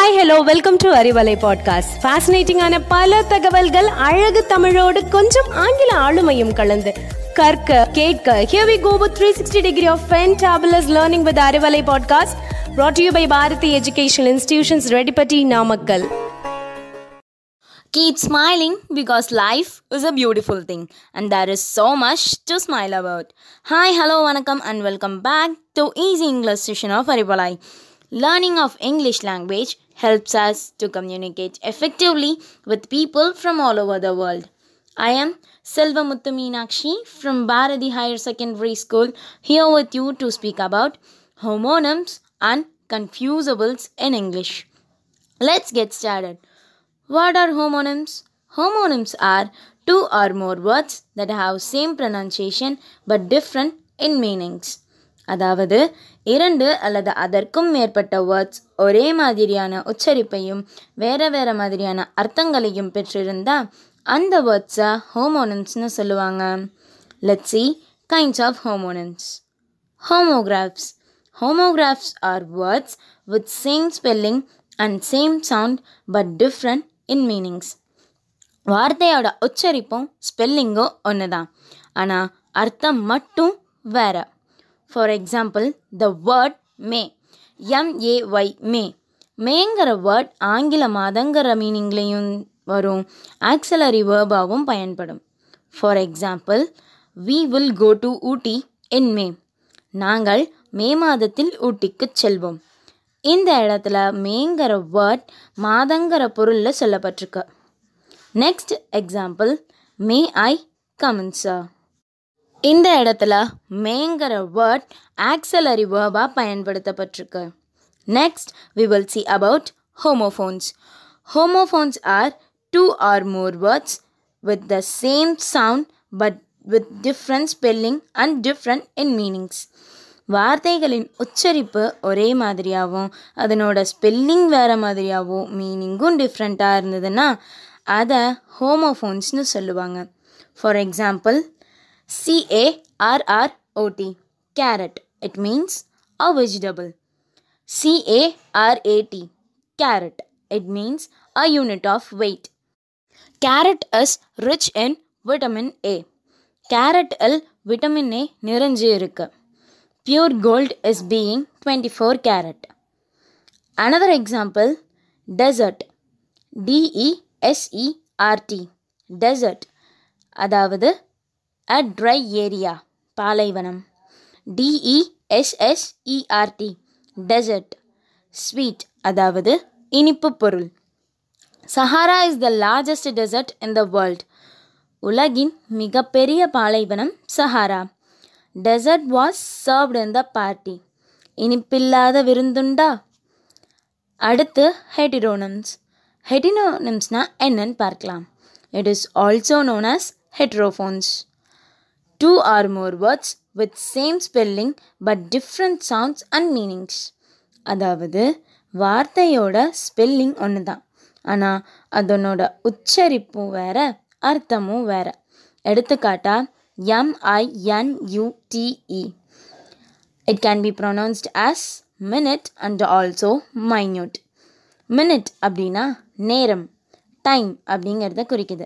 Hi hello welcome to Arivalai podcast ஃபேசினேட்டிங்கான பல தகவல்கள் அழகு தமிழோடு கொஞ்சம் ஆங்கில ஆளுமையும் கலந்து கற்க கேட்க here we go with 360 degree of fantabulous learning with Arivalai podcast brought to you by Bharathi educational institutions Reddipatti Namakkal Keep smiling because life is a beautiful thing and there is so much to smile about. Hi, hello, vanakkam and welcome back to Easy English session of Aripalai. Learning of English language helps us to communicate effectively with people from all over the world. I am Selva Muthu Meenakshi from Bharati Higher Secondary School here with you to speak about homonyms and confusables in English. Let's get started. What are homonyms? Homonyms are two or more words that have same pronunciation but different in meanings. அதாவது இரண்டு அல்லது அதற்கும் மேற்பட்ட words ஒரே மாதிரியான உச்சரிப்பையும் வேற வேற மாதிரியான அர்த்தங்களையும் பெற்றிருந்தால் அந்த வேர்ட்ஸை ஹோமோனன்ஸ்னு சொல்லுவாங்க. Let's see kinds of homonyms homographs homographs are words with same spelling and same sound but different in meanings வார்த்தையோட உச்சரிப்பும் ஸ்பெல்லிங்கும் ஒன்று தான் ஆனால் அர்த்தம் மட்டும் வேறு. For example the word may M A Y may மேங்கிற word ஆங்கில மாதங்கிற மீனிங்லேயும் வரும். ஆக்சலரி வேர்பாகவும் பயன்படும். For example we will go to Ooty in May நாங்கள் மே மாதத்தில் ஊட்டிக்கு செல்வோம். இந்த இடத்துல மேங்கிற வேர்ட் மாதங்கிற பொருளில் சொல்லப்பட்டிருக்கு. Next example may I come in sir இந்த இடத்துல மேங்கிற வேர்ட் ஆக்சலரி வேர்பாக பயன்படுத்தப்பட்டிருக்கு. Next we will see about homophones homophones are two or more words with the same sound but with different spelling and different in meanings வார்த்தைகளின் உச்சரிப்பு ஒரே மாதிரியாகவும் அதனோட spelling வேறு மாதிரியாகவும் மீனிங்கும் டிஃப்ரெண்ட்டாக இருந்ததுன்னா அதை ஹோமோஃபோன்ஸ்னு சொல்லுவாங்க. For example C A R R O T carrot it means a vegetable C A R A T carat it means a unit of weight carrot is rich in vitamin A கேரட்டில் vitamin A நிறைஞ்சு இருக்கு pure gold is being twenty four carat another example desert D E S E R T desert அதாவது அ try area பாலைவனம். டிஇஎஸ்எஸ்இஆர்டி dessert. Sweet அதாவது இனிப்பு பொருள். Sahara is the largest desert in the world. உலகின் மிகப்பெரிய பாலைவனம் Sahara. Desert was served in the party. இனிப்பில்லாத விருந்துண்டா? அடுத்து ஹெட்டிரோனம்ஸ். ஹெட்டினோனம்ஸ்னால் என்னன்னு பார்க்கலாம். It is also known as heterophones two or more words with same spelling but different sounds and meanings அதாவது வார்த்தையோட ஸ்பெல்லிங் ஒன்று தான் ஆனால் அதனோட உச்சரிப்பும் வேற அர்த்தமும் வேற. எடுத்துக்காட்டா M I N U T E it can be pronounced as minute and also minute minute அப்படின்னா நேரம் டைம் அப்படிங்கிறத குறிக்குது.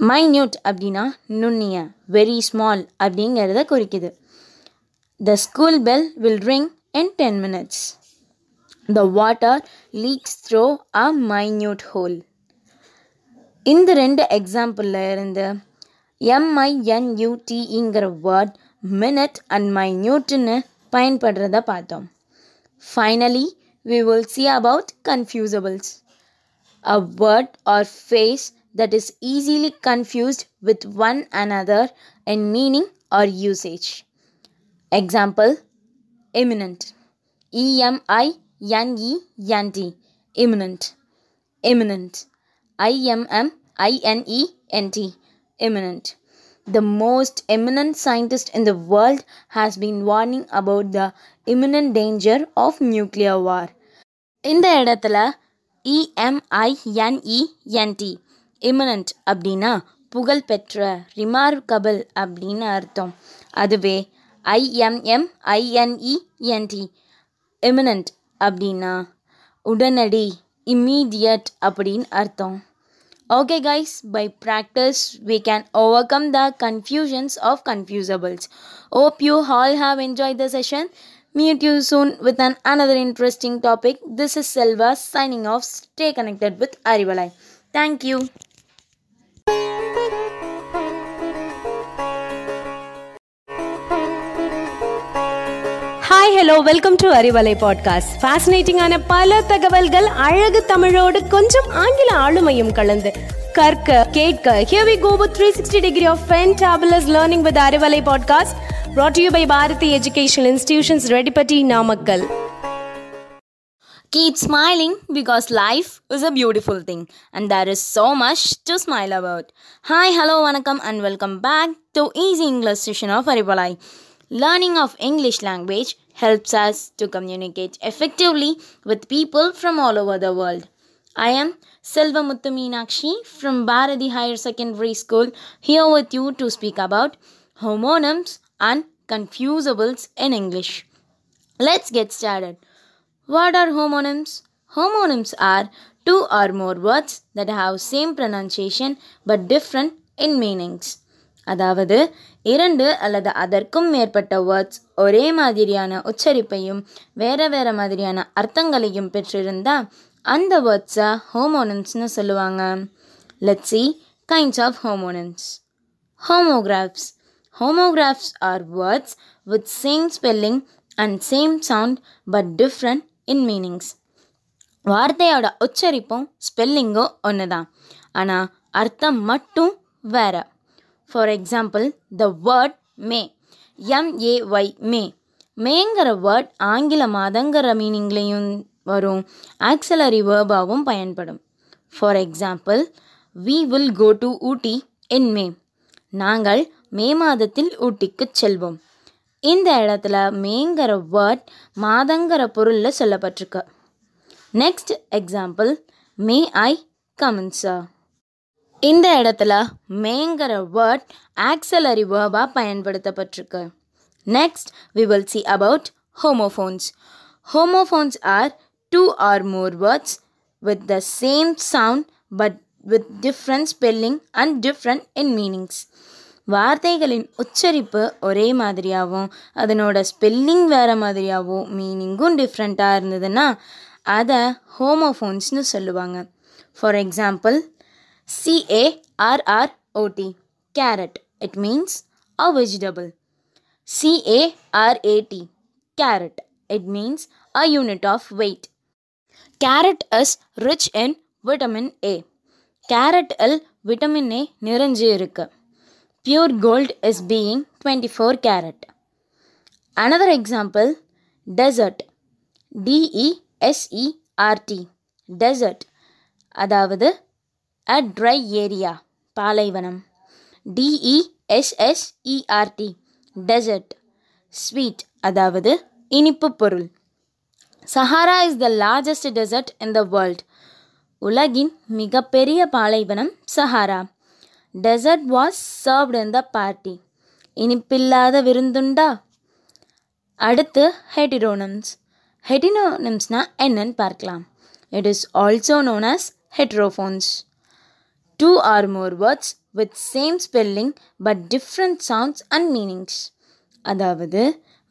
மைன்யூட் அப்படின்னா நுண்ணிய வெரி ஸ்மால் அப்படிங்கிறத குறிக்குது. The school bell will ring in ten minutes the water leaks through a minute hole இந்த ரெண்டு எக்ஸாம்பிளில் இருந்து எம்ஐஎன்யூடிங்கிற வேர்ட் மினிட் அண்ட் மைன்யூட்னு பயன்படுறத பார்த்தோம். Finally we will see about confusables a word or phrase that is easily confused with one another in meaning or usage. Example Imminent E M I N E N T Imminent Imminent I M M I N E N T Imminent The most eminent scientist in the world has been warning about the imminent danger of nuclear war. இந்த இடத்துல இஎம்ஐஎன்இஎன்டி eminent அப்படின்னா புகழ்பெற்ற remarkable அப்படின்னு அர்த்தம் அதுவே IMM ஐஎன்இஎன்டி இமினண்ட் அப்படின்னா உடனடி immediate அப்படின்னு அர்த்தம் okay guys by practice we can overcome the confusions of confusables hope you all have enjoy the session Meet you soon with an another interesting topic. This is Selva signing off stay connected with Arivalai. Thank you Hi hello welcome to Arivalai podcast ஃபேசினேட்டிங்கான பல தகவல்கள் அழகு தமிழோடு கொஞ்சம் ஆங்கில ஆளுமையும் கலந்து கற்க கேட்க here we go with 360 degree of fantabulous learning with Arivalai podcast brought to you by Bharathi educational institutions Reddipatti Namakkal Keep smiling because life is a beautiful thing and there is so much to smile about. Hi, hello, vanakkam and welcome back to Easy English session of Aribalai. Learning of English language helps us to communicate effectively with people from all over the world. I am Selva Muthu Meenakshi from Bharati Higher Secondary School here with you to speak about homonyms and confusables in English. Let's get started. What are homonyms? Homonyms are two or more words that have same pronunciation but different in meanings. அதாவது இரண்டு அல்லது அதற்கும் மேற்பட்ட words ஒரே மாதிரியான உச்சரிப்பையும் வேறு வேறு மாதிரியான அர்த்தங்களையும் பெற்றிருந்தால் அந்த வேர்ட்ஸை ஹோமோனன்ஸ்னு சொல்லுவாங்க. Let see kinds of homonyms homographs homographs are words with same spelling and same sound but different in meanings வார்த்தையோட உச்சரிப்பும் ஸ்பெல்லிங்கும் ஒன்று தான் ஆனால் அர்த்தம் மட்டும் வேறு. For example the word may M A Y may மேங்கிற word ஆங்கில மாதங்கிற மீனிங்லேயும் வரும். ஆக்சலரி வேர்பாகவும் பயன்படும். For example we will go to Ooty in May நாங்கள் மே மாதத்தில் ஊட்டிக்கு செல்வோம். இந்த இடத்துல மேங்கிற வேர்ட் மாதங்கிற பொருளில் சொல்லப்பட்டிருக்கு. Next example may I come in sir இந்த இடத்துல மேங்கிற வேர்ட் ஆக்சலரி வேர்பாக பயன்படுத்தப்பட்டிருக்கு. Next we will see about homophones homophones are two or more words with the same sound but with different spelling and different in meanings வார்த்தைகளின் உச்சரிப்பு ஒரே மாதிரியாகவும் அதனோட spelling வேறு மாதிரியாகவும் மீனிங்கும் டிஃப்ரெண்ட்டாக இருந்ததுன்னா அதை ஹோமோஃபோன்ஸ்னு சொல்லுவாங்க. For example C A R R O T carrot it means a vegetable C A R A T carat it means a unit of weight carrot is rich in vitamin A கேரட்டில் vitamin A நிறைஞ்சு இருக்கு pure gold is being twenty four carat another example desert D E S E R T desert அதாவது அ try area பாலைவனம். டிஇஎஸ்எஸ்இஆர்டி dessert. Sweet அதாவது இனிப்பு பொருள். Sahara is the largest desert in the world உலகின் மிகப்பெரிய பாலைவனம் Sahara. Desert was served in the party இனிப்பில்லாத விருந்துண்டா? அடுத்து ஹெட்டிரோனம்ஸ் ஹெட்டினோனம்ஸ்னால் என்னன்னு பார்க்கலாம். It is also known as heterophones two or more words with same spelling but different sounds and meanings அதாவது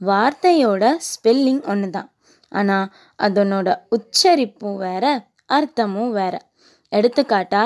வார்த்தையோட ஸ்பெல்லிங் ஒன்று தான் ஆனால் அதனோட உச்சரிப்பும் வேற அர்த்தமும் வேற. எடுத்துக்காட்டா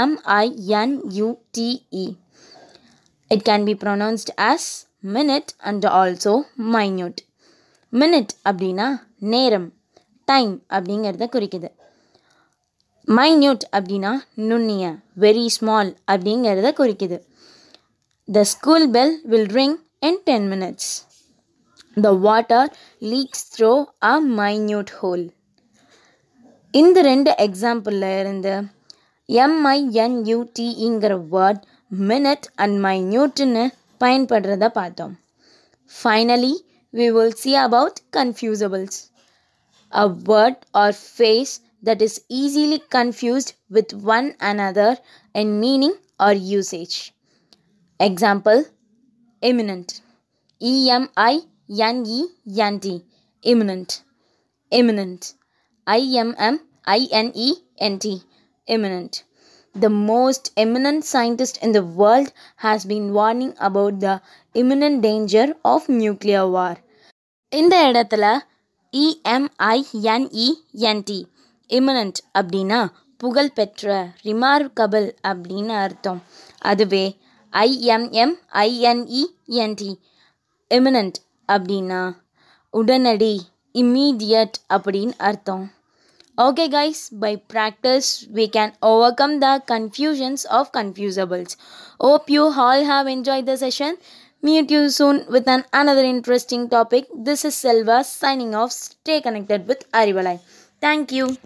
M I N U T E it can be pronounced as minute and also minute minute அப்படின்னா நேரம் டைம் அப்படிங்கிறத குறிக்குது. மைன்யூட் அப்படின்னா நுண்ணிய வெரி ஸ்மால் அப்படிங்கிறத குறிக்குது. The school bell will ring in ten minutes the water leaks through a minute hole இந்த ரெண்டு எக்ஸாம்பிளில் இருந்து எம்ஐஎன்யூடிங்கிற வேர்ட் மினிட் அண்ட் மைன்யூட்னு பயன்படுறத பார்த்தோம். Finally we will see about confusables a word or phrase that is easily confused with one another in meaning or usage. Example Imminent. E M I N E N T. Imminent. Imminent. I-M-M-I-N-E-N-T. Imminent. The most eminent scientist in the world has been warning about the imminent danger of nuclear war. இந்த இடத்துல இஎம்ஐஎன்இஎன்டி imminent அப்படின்னா புகழ்பெற்ற remarkable அப்படின்னு அர்த்தம் அதுவே ஐஎம்எம்ஐஎன்இஎன்டி imminent அப்படின்னா உடனடி immediate அப்படின்னு அர்த்தம் Okay, guys, by practice, we can overcome the confusions of confusables. Hope you all have enjoyed the session. Meet you soon with an another interesting topic. This is Selva signing off. Stay connected with Arivalai. Thank you.